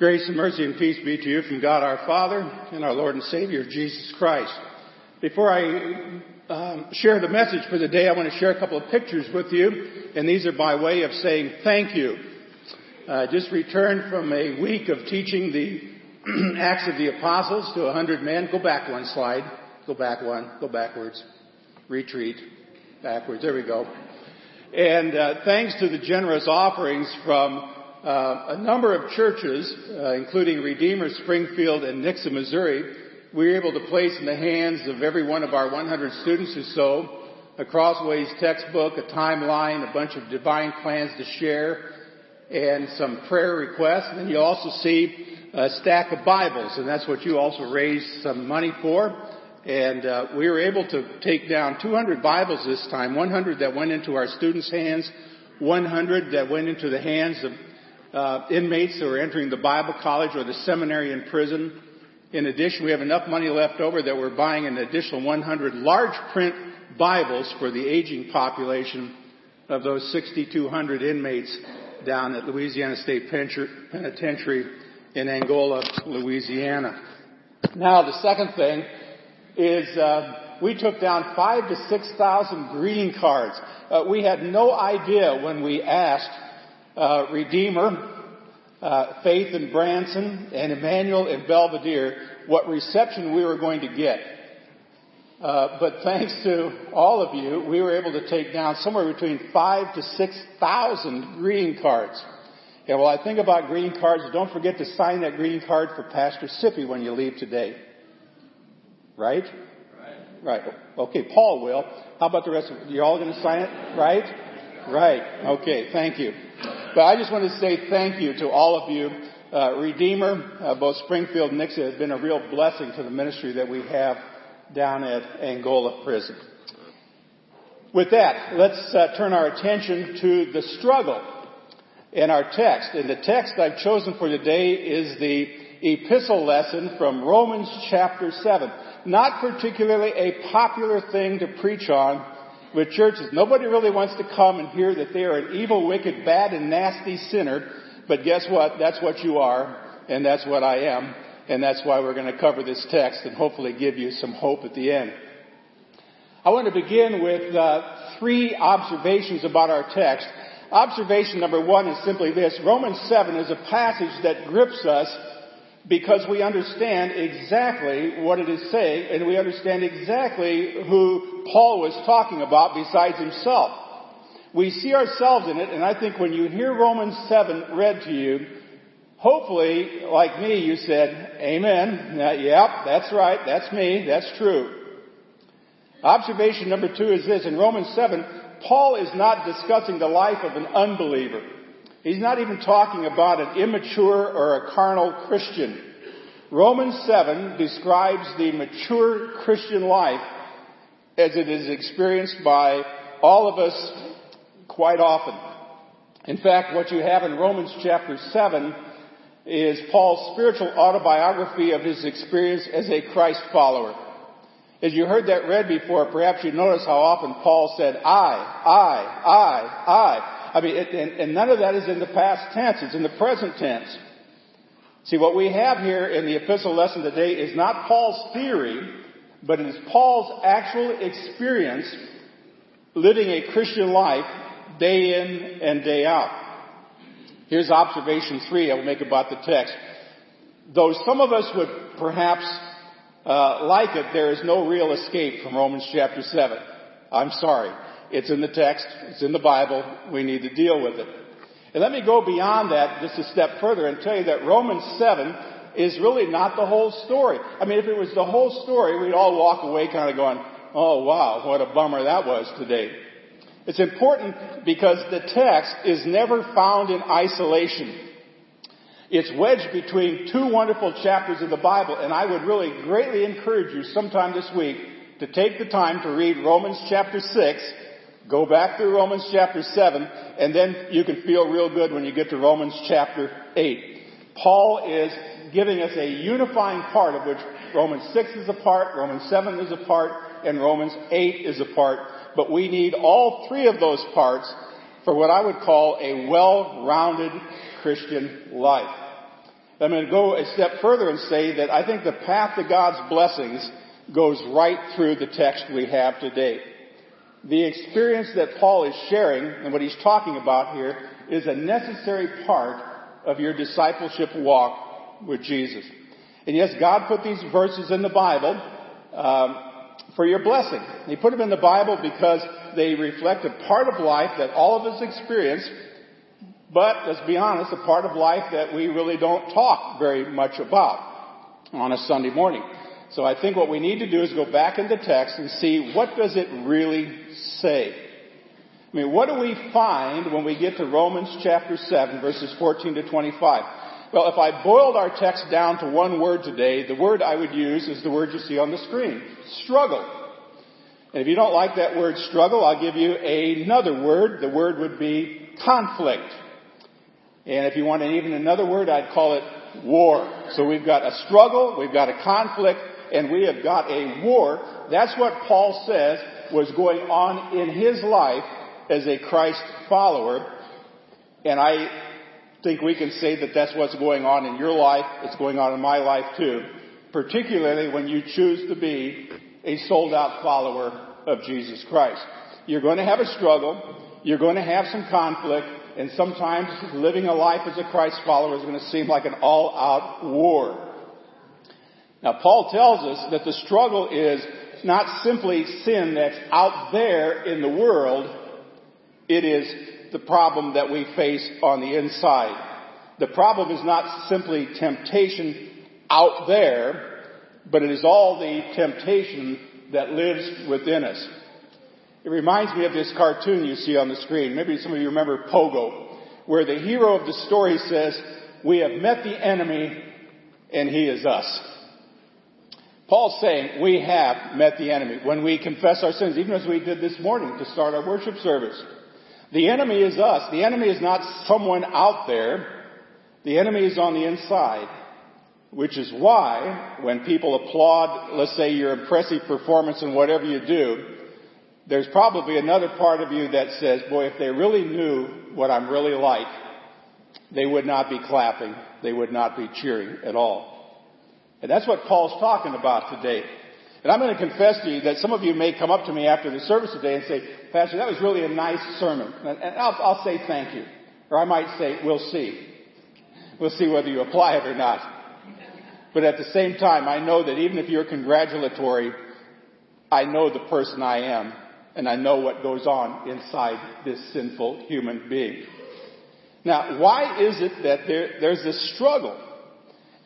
Grace and mercy and peace be to you from God our Father and our Lord and Savior Jesus Christ. Before I um, share the message for the day, I want to share a couple of pictures with you, and these are by way of saying thank you. I just returned from a week of teaching the Acts of the Apostles to a hundred men. Go back one slide. Go back one. Go backwards. Retreat. Backwards. There we go. And uh, thanks to the generous offerings from uh, a number of churches, uh, including Redeemer, Springfield, and Nixa, Missouri, we were able to place in the hands of every one of our 100 students or so a Crossways textbook, a timeline, a bunch of divine plans to share, and some prayer requests. And then you also see a stack of Bibles, and that's what you also raised some money for. And uh, we were able to take down 200 Bibles this time, 100 that went into our students' hands, 100 that went into the hands of uh, inmates who are entering the Bible college or the seminary in prison. In addition, we have enough money left over that we're buying an additional 100 large print Bibles for the aging population of those 6,200 inmates down at Louisiana State Penitentiary in Angola, Louisiana. Now, the second thing is uh, we took down five to six thousand greeting cards. Uh, we had no idea when we asked uh, Redeemer, uh, Faith and Branson, and Emmanuel and Belvedere what reception we were going to get. Uh, but thanks to all of you, we were able to take down somewhere between five to six thousand greeting cards. And while I think about greeting cards, don't forget to sign that greeting card for Pastor Sippy when you leave today. Right? Right. Right. Okay, Paul will. How about the rest of you? You're all going to sign it? Right? Right. Okay, thank you. But I just want to say thank you to all of you. Uh, Redeemer, uh, both Springfield and Nixa has been a real blessing to the ministry that we have down at Angola Prison. With that, let's uh, turn our attention to the struggle in our text. And the text I've chosen for today is the epistle lesson from Romans chapter 7. Not particularly a popular thing to preach on with churches. Nobody really wants to come and hear that they are an evil, wicked, bad, and nasty sinner. But guess what? That's what you are, and that's what I am. And that's why we're going to cover this text and hopefully give you some hope at the end. I want to begin with uh, three observations about our text. Observation number one is simply this. Romans 7 is a passage that grips us because we understand exactly what it is saying and we understand exactly who Paul was talking about besides himself. We see ourselves in it and I think when you hear Romans 7 read to you, hopefully, like me, you said, Amen. Now, yep, that's right, that's me, that's true. Observation number two is this. In Romans 7, Paul is not discussing the life of an unbeliever. He's not even talking about an immature or a carnal Christian. Romans 7 describes the mature Christian life as it is experienced by all of us quite often. In fact, what you have in Romans chapter 7 is Paul's spiritual autobiography of his experience as a Christ follower. As you heard that read before, perhaps you notice how often Paul said, I, I, I, I. I mean, it, and, and none of that is in the past tense. It's in the present tense. See, what we have here in the epistle lesson today is not Paul's theory, but it is Paul's actual experience living a Christian life day in and day out. Here's observation three I will make about the text. Though some of us would perhaps uh, like it, there is no real escape from Romans chapter 7. I'm sorry. It's in the text. It's in the Bible. We need to deal with it. And let me go beyond that just a step further and tell you that Romans 7 is really not the whole story. I mean, if it was the whole story, we'd all walk away kind of going, oh wow, what a bummer that was today. It's important because the text is never found in isolation. It's wedged between two wonderful chapters of the Bible, and I would really greatly encourage you sometime this week to take the time to read Romans chapter 6 Go back through Romans chapter 7, and then you can feel real good when you get to Romans chapter 8. Paul is giving us a unifying part of which Romans 6 is a part, Romans 7 is a part, and Romans 8 is a part. But we need all three of those parts for what I would call a well-rounded Christian life. I'm going to go a step further and say that I think the path to God's blessings goes right through the text we have today. The experience that Paul is sharing and what he's talking about here is a necessary part of your discipleship walk with Jesus. And yes, God put these verses in the Bible um, for your blessing. He put them in the Bible because they reflect a part of life that all of us experience, but let's be honest, a part of life that we really don't talk very much about on a Sunday morning. So I think what we need to do is go back in the text and see what does it really say. I mean, what do we find when we get to Romans chapter 7 verses 14 to 25? Well, if I boiled our text down to one word today, the word I would use is the word you see on the screen. Struggle. And if you don't like that word struggle, I'll give you another word. The word would be conflict. And if you want even another word, I'd call it war. So we've got a struggle, we've got a conflict, and we have got a war. That's what Paul says was going on in his life as a Christ follower. And I think we can say that that's what's going on in your life. It's going on in my life too. Particularly when you choose to be a sold out follower of Jesus Christ. You're going to have a struggle. You're going to have some conflict. And sometimes living a life as a Christ follower is going to seem like an all out war. Now Paul tells us that the struggle is not simply sin that's out there in the world. It is the problem that we face on the inside. The problem is not simply temptation out there, but it is all the temptation that lives within us. It reminds me of this cartoon you see on the screen. Maybe some of you remember Pogo, where the hero of the story says, we have met the enemy and he is us. Paul's saying we have met the enemy when we confess our sins, even as we did this morning to start our worship service. The enemy is us. The enemy is not someone out there. The enemy is on the inside. Which is why when people applaud, let's say your impressive performance in whatever you do, there's probably another part of you that says, boy, if they really knew what I'm really like, they would not be clapping. They would not be cheering at all. And that's what Paul's talking about today. And I'm going to confess to you that some of you may come up to me after the service today and say, Pastor, that was really a nice sermon. And I'll, I'll say thank you. Or I might say, we'll see. We'll see whether you apply it or not. But at the same time, I know that even if you're congratulatory, I know the person I am and I know what goes on inside this sinful human being. Now, why is it that there, there's this struggle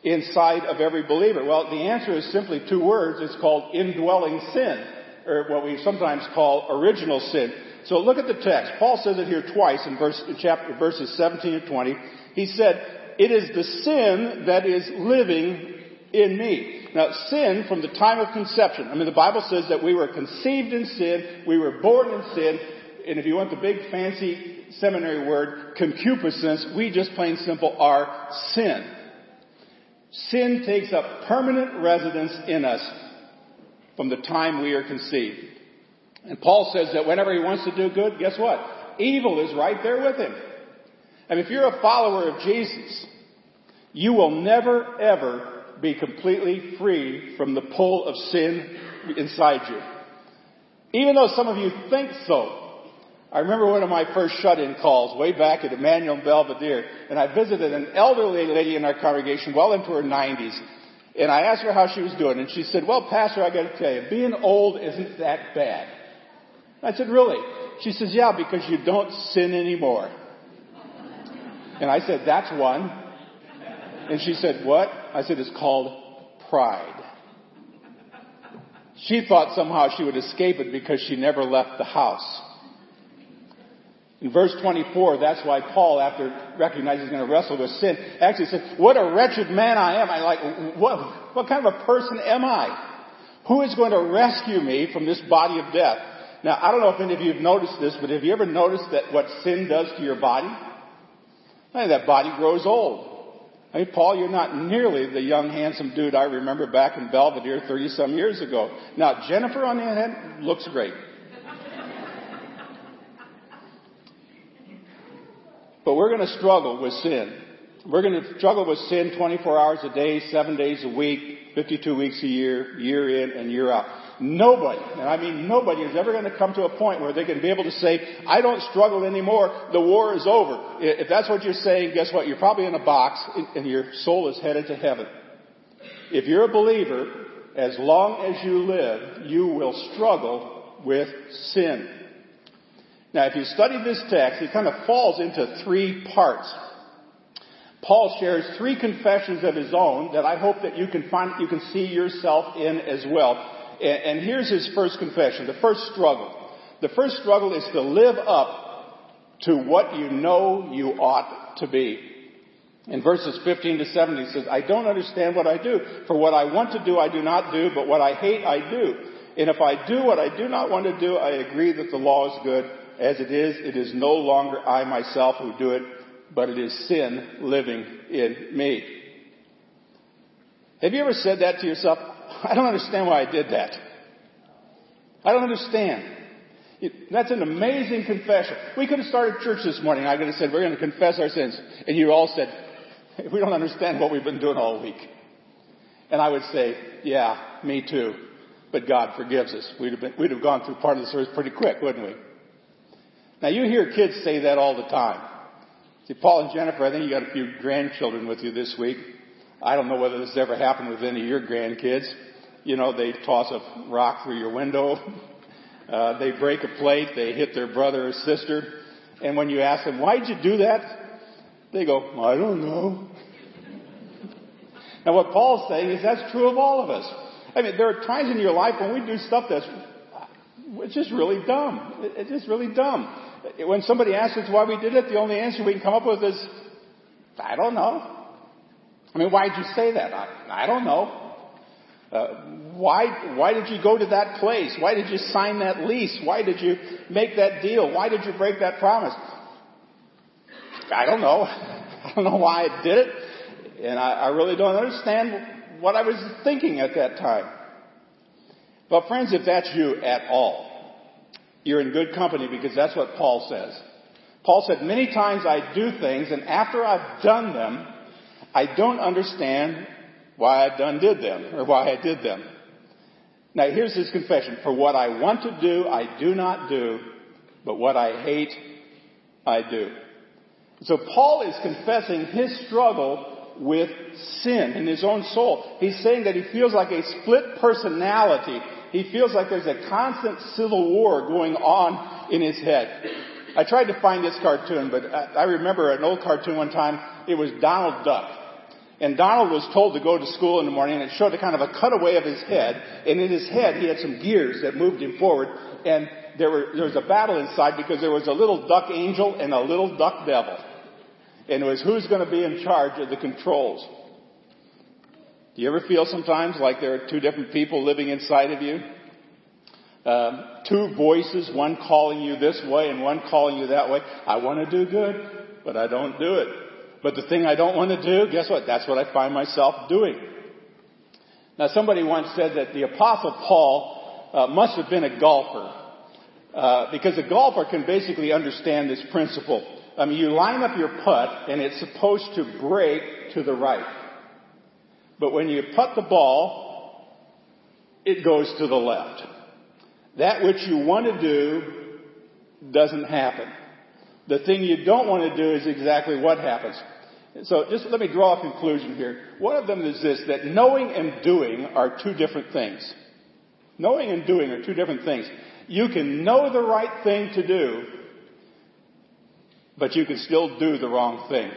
inside of every believer? Well, the answer is simply two words. It's called indwelling sin, or what we sometimes call original sin. So look at the text. Paul says it here twice in verse, chapter, verses 17 and 20. He said, it is the sin that is living in me. Now, sin from the time of conception. I mean, the Bible says that we were conceived in sin, we were born in sin, and if you want the big fancy seminary word, concupiscence, we just plain simple are sin. Sin takes up permanent residence in us from the time we are conceived. And Paul says that whenever he wants to do good, guess what? Evil is right there with him. And if you're a follower of Jesus, you will never ever be completely free from the pull of sin inside you. Even though some of you think so. I remember one of my first shut-in calls way back at Emmanuel Belvedere, and I visited an elderly lady in our congregation, well into her 90s, and I asked her how she was doing, and she said, well, Pastor, I gotta tell you, being old isn't that bad. I said, really? She says, yeah, because you don't sin anymore. And I said, that's one. And she said, what? I said, it's called pride. She thought somehow she would escape it because she never left the house. In verse 24, that's why Paul, after recognizing he's going to wrestle with sin, actually said, what a wretched man I am. I like, what, what kind of a person am I? Who is going to rescue me from this body of death? Now, I don't know if any of you have noticed this, but have you ever noticed that what sin does to your body? I mean, that body grows old. I mean, Paul, you're not nearly the young, handsome dude I remember back in Belvedere 30 some years ago. Now, Jennifer, on the other hand, looks great. But we're going to struggle with sin. We're going to struggle with sin 24 hours a day, 7 days a week, 52 weeks a year, year in and year out. Nobody, and I mean nobody, is ever going to come to a point where they can be able to say, I don't struggle anymore, the war is over. If that's what you're saying, guess what? You're probably in a box and your soul is headed to heaven. If you're a believer, as long as you live, you will struggle with sin. Now, if you study this text, it kind of falls into three parts. Paul shares three confessions of his own that I hope that you can find, you can see yourself in as well. And, here's his first confession, the first struggle. The first struggle is to live up to what you know you ought to be. In verses 15 to 17 he says, I don't understand what I do. For what I want to do, I do not do, but what I hate, I do. And if I do what I do not want to do, I agree that the law is good. As it is, it is no longer I myself who do it, but it is sin living in me. Have you ever said that to yourself? I don't understand why I did that. I don't understand. That's an amazing confession. We could have started church this morning. I could have said, we're going to confess our sins. And you all said, we don't understand what we've been doing all week. And I would say, yeah, me too. But God forgives us. We'd have, been, we'd have gone through part of the service pretty quick, wouldn't we? Now you hear kids say that all the time. See, Paul and Jennifer, I think you got a few grandchildren with you this week. I don't know whether this ever happened with any of your grandkids. You know, they toss a rock through your window. Uh, they break a plate. They hit their brother or sister. And when you ask them, why'd you do that? They go, I don't know. now what Paul's saying is that's true of all of us. I mean, there are times in your life when we do stuff that's, it's just really dumb. It's just really dumb. When somebody asks us why we did it, the only answer we can come up with is, I don't know. I mean, why'd you say that? I, I don't know. Uh, why, why did you go to that place? Why did you sign that lease? Why did you make that deal? Why did you break that promise? I don't know. I don't know why I did it. And I, I really don't understand what I was thinking at that time. But friends, if that's you at all, you're in good company because that's what Paul says. Paul said, many times I do things and after I've done them, I don't understand why I done did them, or why I did them. Now here's his confession. For what I want to do, I do not do, but what I hate, I do. So Paul is confessing his struggle with sin in his own soul. He's saying that he feels like a split personality. He feels like there's a constant civil war going on in his head. I tried to find this cartoon, but I remember an old cartoon one time. It was Donald Duck. And Donald was told to go to school in the morning, and it showed a kind of a cutaway of his head. And in his head, he had some gears that moved him forward. And there, were, there was a battle inside because there was a little duck angel and a little duck devil. And it was who's going to be in charge of the controls. Do you ever feel sometimes like there are two different people living inside of you? Um, two voices, one calling you this way and one calling you that way. I want to do good, but I don't do it. But the thing I don't want to do, guess what? That's what I find myself doing. Now somebody once said that the apostle Paul uh, must have been a golfer. Uh, because a golfer can basically understand this principle. I mean, you line up your putt and it's supposed to break to the right. But when you putt the ball, it goes to the left. That which you want to do doesn't happen. The thing you don't want to do is exactly what happens. So just let me draw a conclusion here. One of them is this, that knowing and doing are two different things. Knowing and doing are two different things. You can know the right thing to do, but you can still do the wrong thing.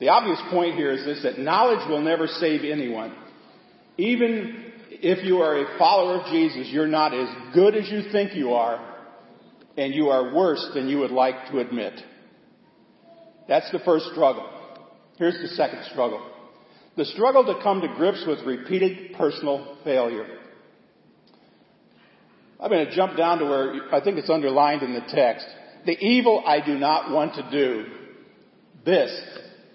The obvious point here is this, that knowledge will never save anyone. Even if you are a follower of Jesus, you're not as good as you think you are, and you are worse than you would like to admit. That's the first struggle. Here's the second struggle. The struggle to come to grips with repeated personal failure. I'm going to jump down to where I think it's underlined in the text. The evil I do not want to do, this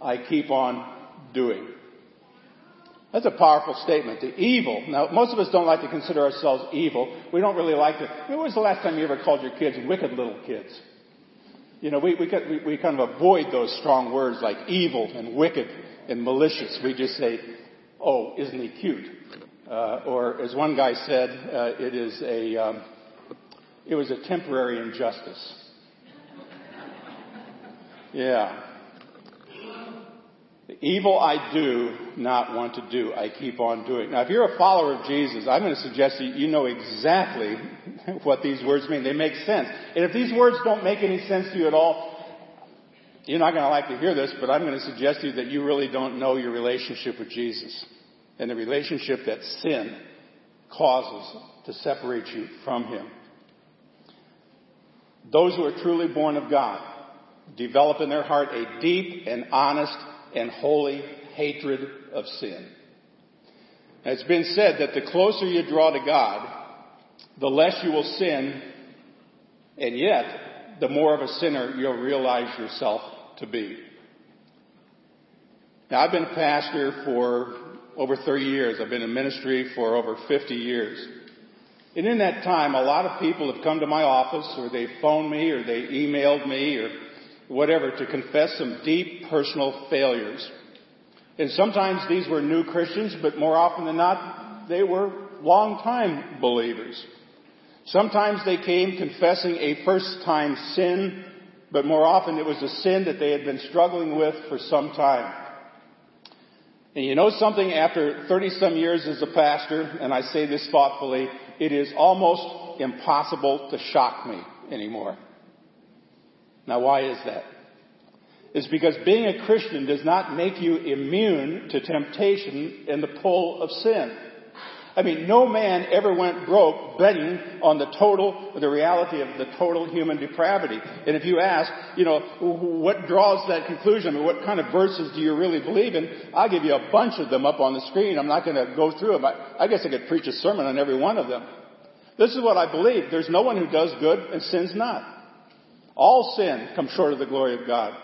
I keep on doing. That's a powerful statement. The evil. Now, most of us don't like to consider ourselves evil. We don't really like to. When was the last time you ever called your kids wicked little kids? You know, we, we, we, kind of avoid those strong words like evil and wicked and malicious. We just say, oh, isn't he cute? Uh, or as one guy said, uh, it is a, um, it was a temporary injustice. Yeah. The evil I do not want to do, I keep on doing. Now, if you're a follower of Jesus, I'm going to suggest that you know exactly what these words mean. They make sense. And if these words don't make any sense to you at all, you're not going to like to hear this, but I'm going to suggest to you that you really don't know your relationship with Jesus and the relationship that sin causes to separate you from Him. Those who are truly born of God develop in their heart a deep and honest and holy hatred of sin. It's been said that the closer you draw to God, the less you will sin, and yet the more of a sinner you'll realize yourself to be. Now, I've been a pastor for over 30 years. I've been in ministry for over 50 years. And in that time, a lot of people have come to my office, or they've phoned me, or they emailed me, or whatever, to confess some deep personal failures. And sometimes these were new Christians, but more often than not, they were long-time believers. Sometimes they came confessing a first-time sin, but more often it was a sin that they had been struggling with for some time. And you know something, after 30 some years as a pastor, and I say this thoughtfully, it is almost impossible to shock me anymore. Now, why is that? It's because being a Christian does not make you immune to temptation and the pull of sin. I mean, no man ever went broke betting on the total, the reality of the total human depravity. And if you ask, you know, what draws that conclusion? I mean, what kind of verses do you really believe in? I'll give you a bunch of them up on the screen. I'm not going to go through them. I, I guess I could preach a sermon on every one of them. This is what I believe. There's no one who does good and sins not. All sin comes short of the glory of God.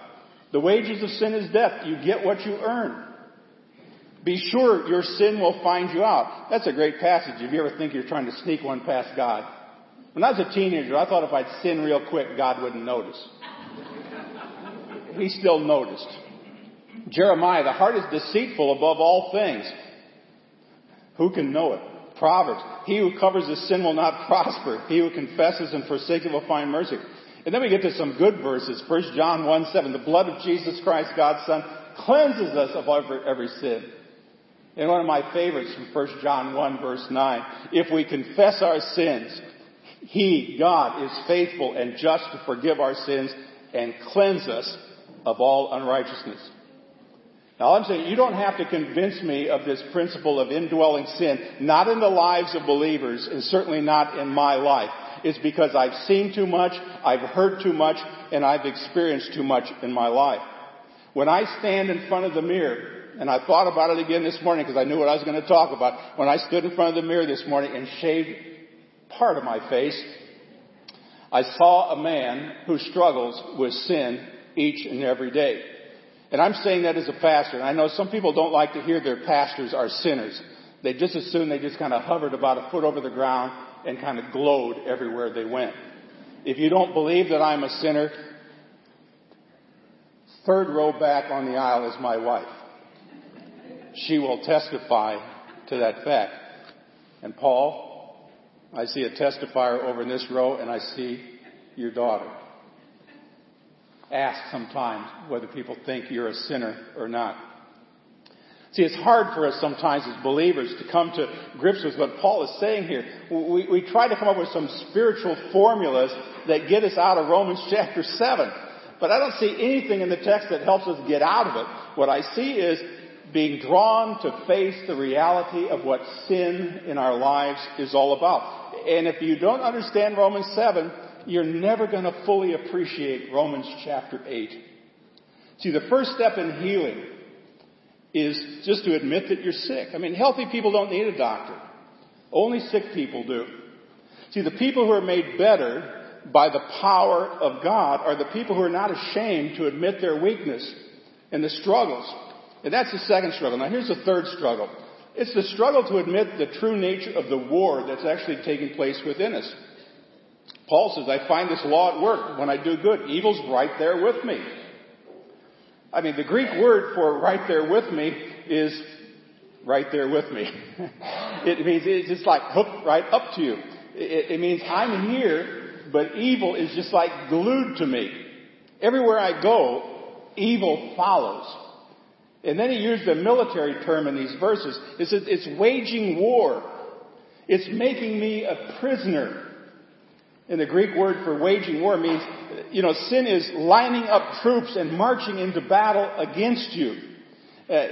The wages of sin is death. You get what you earn. Be sure your sin will find you out. That's a great passage if you ever think you're trying to sneak one past God. When I was a teenager, I thought if I'd sin real quick, God wouldn't notice. he still noticed. Jeremiah, the heart is deceitful above all things. Who can know it? Proverbs, he who covers his sin will not prosper. He who confesses and forsakes it will find mercy. And then we get to some good verses. 1 John 1 7. The blood of Jesus Christ, God's Son, cleanses us of every, every sin. And one of my favorites from 1 John 1 verse 9. If we confess our sins, He, God, is faithful and just to forgive our sins and cleanse us of all unrighteousness. Now I'm saying you don't have to convince me of this principle of indwelling sin, not in the lives of believers and certainly not in my life is because I've seen too much, I've heard too much, and I've experienced too much in my life. When I stand in front of the mirror, and I thought about it again this morning because I knew what I was going to talk about, when I stood in front of the mirror this morning and shaved part of my face, I saw a man who struggles with sin each and every day. And I'm saying that as a pastor. And I know some people don't like to hear their pastors are sinners. They just assume they just kind of hovered about a foot over the ground and kind of glowed everywhere they went. If you don't believe that I'm a sinner, third row back on the aisle is my wife. She will testify to that fact. And Paul, I see a testifier over in this row and I see your daughter. Ask sometimes whether people think you're a sinner or not. See, it's hard for us sometimes as believers to come to grips with what Paul is saying here. We, we try to come up with some spiritual formulas that get us out of Romans chapter 7. But I don't see anything in the text that helps us get out of it. What I see is being drawn to face the reality of what sin in our lives is all about. And if you don't understand Romans 7, you're never going to fully appreciate Romans chapter 8. See, the first step in healing is just to admit that you're sick. I mean, healthy people don't need a doctor. Only sick people do. See, the people who are made better by the power of God are the people who are not ashamed to admit their weakness and the struggles. And that's the second struggle. Now here's the third struggle. It's the struggle to admit the true nature of the war that's actually taking place within us. Paul says, I find this law at work when I do good. Evil's right there with me. I mean, the Greek word for right there with me is right there with me. it means it's just like hooked right up to you. It, it means I'm here, but evil is just like glued to me. Everywhere I go, evil follows. And then he used a military term in these verses. It says it's waging war. It's making me a prisoner. And the Greek word for waging war means, you know, sin is lining up troops and marching into battle against you. Uh,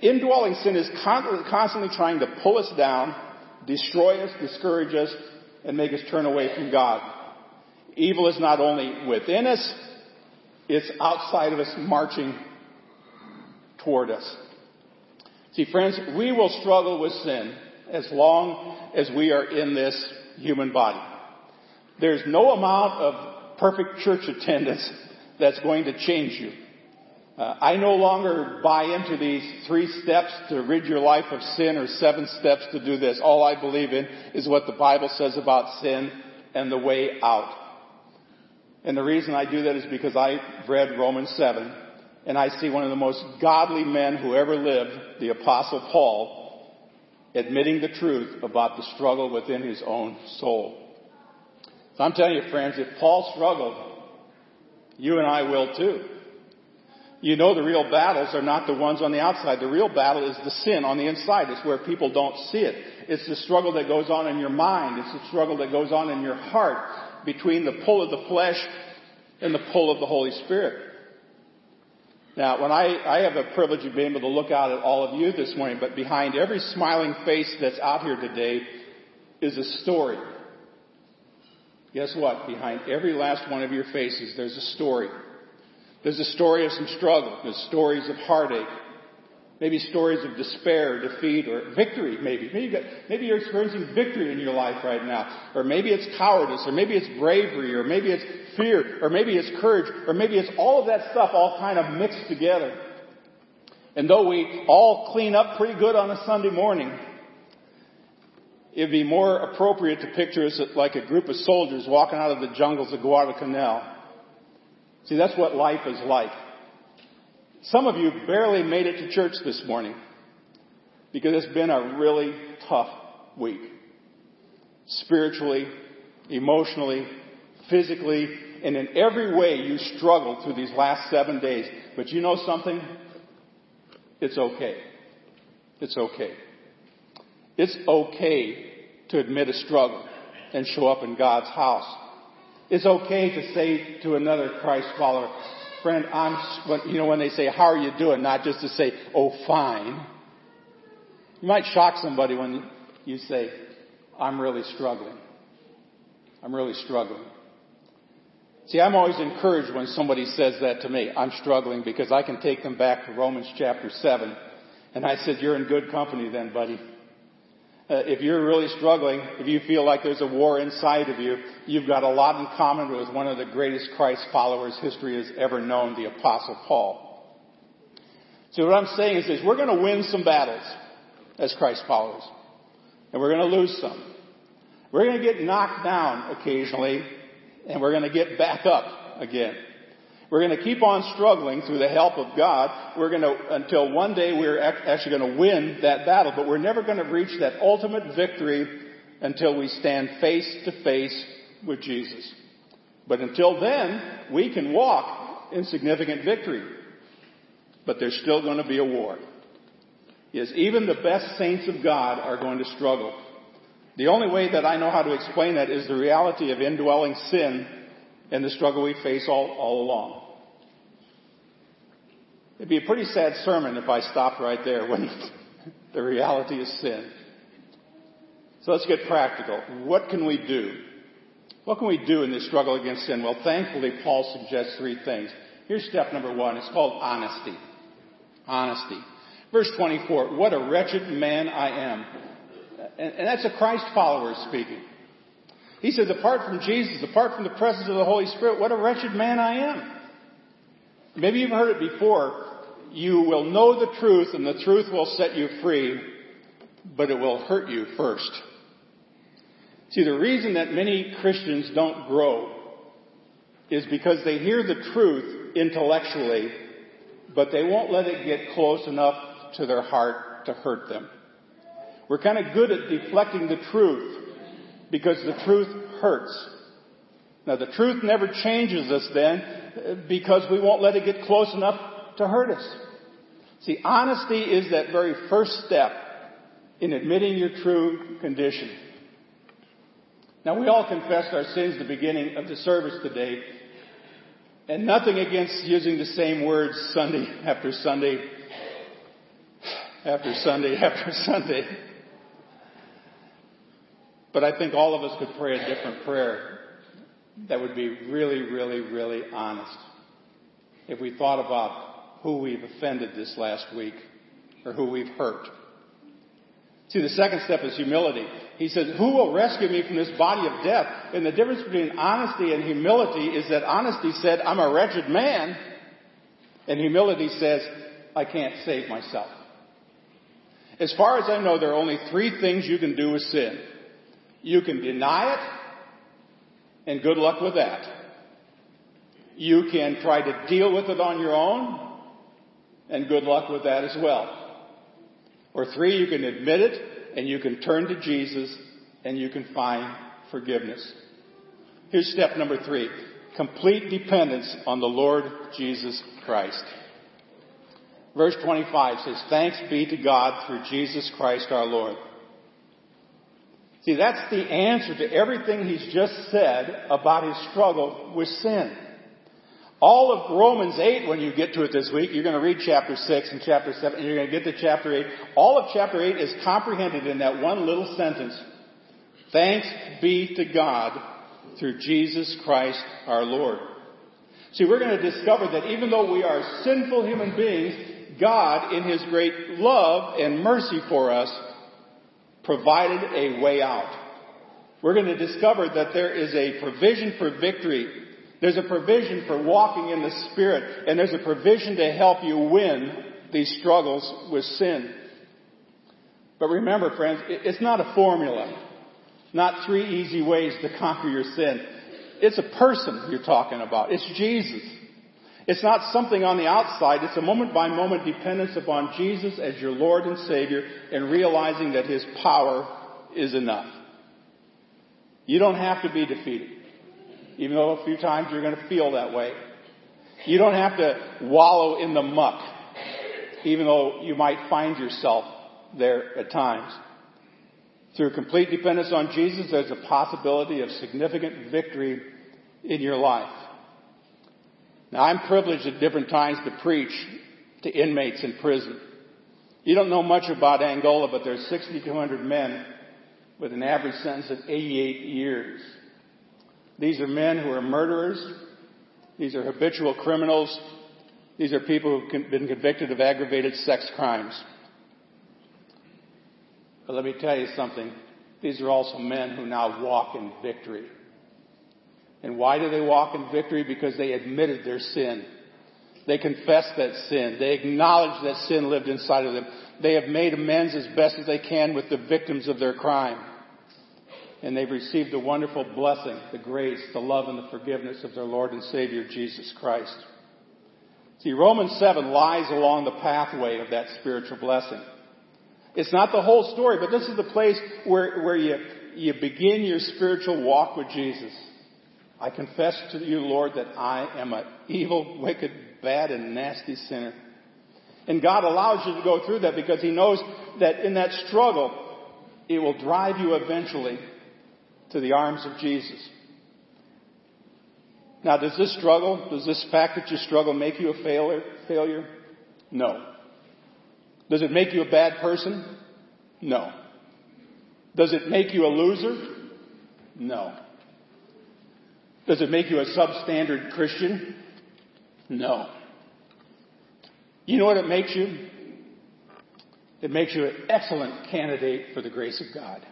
indwelling sin is constantly trying to pull us down, destroy us, discourage us, and make us turn away from God. Evil is not only within us, it's outside of us marching toward us. See, friends, we will struggle with sin as long as we are in this human body. There's no amount of perfect church attendance that's going to change you. Uh, I no longer buy into these three steps to rid your life of sin or seven steps to do this. All I believe in is what the Bible says about sin and the way out. And the reason I do that is because I read Romans 7 and I see one of the most godly men who ever lived, the apostle Paul, admitting the truth about the struggle within his own soul. So I'm telling you friends, if Paul struggled, you and I will too. You know the real battles are not the ones on the outside. The real battle is the sin on the inside. It's where people don't see it. It's the struggle that goes on in your mind. It's the struggle that goes on in your heart between the pull of the flesh and the pull of the Holy Spirit. Now, when I, I have the privilege of being able to look out at all of you this morning, but behind every smiling face that's out here today is a story. Guess what? Behind every last one of your faces, there's a story. There's a story of some struggle. There's stories of heartache. Maybe stories of despair, defeat, or victory, maybe. Maybe, got, maybe you're experiencing victory in your life right now. Or maybe it's cowardice, or maybe it's bravery, or maybe it's fear, or maybe it's courage, or maybe it's all of that stuff all kind of mixed together. And though we all clean up pretty good on a Sunday morning, it'd be more appropriate to picture us like a group of soldiers walking out of the jungles of Guadalcanal. See, that's what life is like. Some of you barely made it to church this morning because it's been a really tough week. Spiritually, emotionally, physically, and in every way you struggled through these last seven days. But you know something? It's okay. It's okay. It's okay to admit a struggle and show up in God's house. It's okay to say to another Christ follower, friend, I'm, you know, when they say, how are you doing? Not just to say, oh, fine. You might shock somebody when you say, I'm really struggling. I'm really struggling. See, I'm always encouraged when somebody says that to me. I'm struggling because I can take them back to Romans chapter 7. And I said, you're in good company then, buddy. Uh, if you're really struggling, if you feel like there's a war inside of you, you've got a lot in common with one of the greatest Christ followers history has ever known, the Apostle Paul. So what I'm saying is this, we're going to win some battles as Christ followers. And we're going to lose some. We're going to get knocked down occasionally, and we're going to get back up again. We're going to keep on struggling through the help of God. We're going to, until one day we're actually going to win that battle, but we're never going to reach that ultimate victory until we stand face to face with Jesus. But until then, we can walk in significant victory. But there's still going to be a war. Yes, even the best saints of God are going to struggle. The only way that I know how to explain that is the reality of indwelling sin and the struggle we face all, all along. It'd be a pretty sad sermon if I stopped right there when the reality is sin. So let's get practical. What can we do? What can we do in this struggle against sin? Well, thankfully, Paul suggests three things. Here's step number one. It's called honesty. Honesty. Verse 24. What a wretched man I am. And, and that's a Christ follower speaking. He says, apart from Jesus, apart from the presence of the Holy Spirit, what a wretched man I am. Maybe you've heard it before. You will know the truth and the truth will set you free, but it will hurt you first. See, the reason that many Christians don't grow is because they hear the truth intellectually, but they won't let it get close enough to their heart to hurt them. We're kind of good at deflecting the truth because the truth hurts. Now the truth never changes us then uh, because we won't let it get close enough to hurt us. See, honesty is that very first step in admitting your true condition. Now we all confessed our sins at the beginning of the service today, and nothing against using the same words Sunday after Sunday after Sunday after Sunday. But I think all of us could pray a different prayer that would be really, really, really honest. If we thought about who we've offended this last week or who we've hurt. See, the second step is humility. He says, who will rescue me from this body of death? And the difference between honesty and humility is that honesty said, I'm a wretched man. And humility says, I can't save myself. As far as I know, there are only three things you can do with sin. You can deny it, and good luck with that. You can try to deal with it on your own, and good luck with that as well. Or three, you can admit it, and you can turn to Jesus, and you can find forgiveness. Here's step number three. Complete dependence on the Lord Jesus Christ. Verse 25 says, Thanks be to God through Jesus Christ our Lord. See, that's the answer to everything he's just said about his struggle with sin. All of Romans 8, when you get to it this week, you're going to read chapter 6 and chapter 7, and you're going to get to chapter 8. All of chapter 8 is comprehended in that one little sentence. Thanks be to God through Jesus Christ our Lord. See, we're going to discover that even though we are sinful human beings, God, in His great love and mercy for us, provided a way out. We're going to discover that there is a provision for victory. There's a provision for walking in the Spirit, and there's a provision to help you win these struggles with sin. But remember, friends, it's not a formula. Not three easy ways to conquer your sin. It's a person you're talking about. It's Jesus. It's not something on the outside. It's a moment by moment dependence upon Jesus as your Lord and Savior and realizing that His power is enough. You don't have to be defeated. Even though a few times you're going to feel that way. You don't have to wallow in the muck. Even though you might find yourself there at times. Through complete dependence on Jesus, there's a possibility of significant victory in your life. Now, I'm privileged at different times to preach to inmates in prison. You don't know much about Angola, but there's 6,200 men with an average sentence of 88 years. These are men who are murderers. These are habitual criminals. These are people who've been convicted of aggravated sex crimes. But let me tell you something. These are also men who now walk in victory. And why do they walk in victory? Because they admitted their sin. They confessed that sin. They acknowledged that sin lived inside of them. They have made amends as best as they can with the victims of their crime. And they've received the wonderful blessing, the grace, the love, and the forgiveness of their Lord and Savior, Jesus Christ. See, Romans 7 lies along the pathway of that spiritual blessing. It's not the whole story, but this is the place where, where you, you begin your spiritual walk with Jesus. I confess to you, Lord, that I am an evil, wicked, bad, and nasty sinner. And God allows you to go through that because He knows that in that struggle, it will drive you eventually to the arms of Jesus. Now, does this struggle, does this fact that you struggle make you a failure? failure? No. Does it make you a bad person? No. Does it make you a loser? No. Does it make you a substandard Christian? No. You know what it makes you? It makes you an excellent candidate for the grace of God.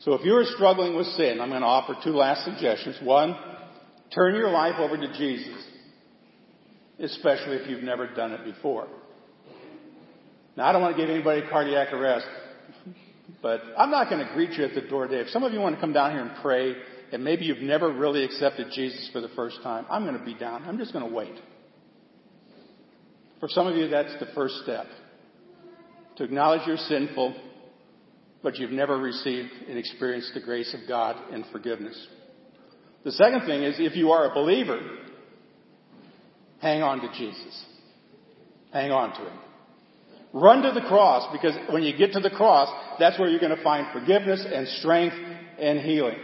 So if you're struggling with sin, I'm going to offer two last suggestions. One, turn your life over to Jesus, especially if you've never done it before. Now, I don't want to give anybody cardiac arrest. But I'm not going to greet you at the door today. If some of you want to come down here and pray, and maybe you've never really accepted Jesus for the first time, I'm going to be down. I'm just going to wait. For some of you, that's the first step. To acknowledge you're sinful, but you've never received and experienced the grace of God and forgiveness. The second thing is if you are a believer, hang on to Jesus. Hang on to Him. Run to the cross because when you get to the cross, that's where you're going to find forgiveness and strength and healing.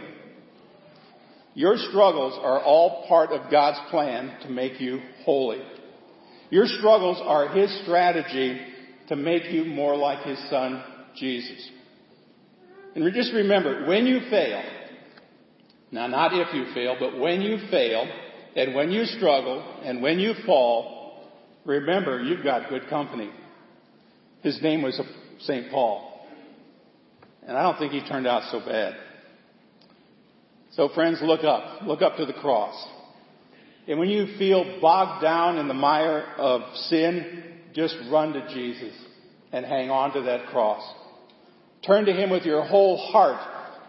Your struggles are all part of God's plan to make you holy. Your struggles are His strategy to make you more like His Son, Jesus. And just remember, when you fail, now not if you fail, but when you fail, and when you struggle, and when you fall, remember you've got good company. His name was St. Paul. And I don't think he turned out so bad. So friends, look up. Look up to the cross. And when you feel bogged down in the mire of sin, just run to Jesus and hang on to that cross. Turn to Him with your whole heart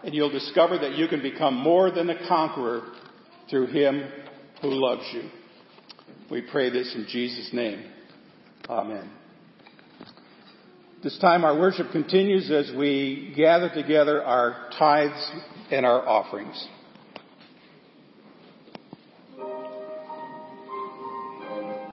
and you'll discover that you can become more than a conqueror through Him who loves you. We pray this in Jesus' name. Amen. This time our worship continues as we gather together our tithes and our offerings.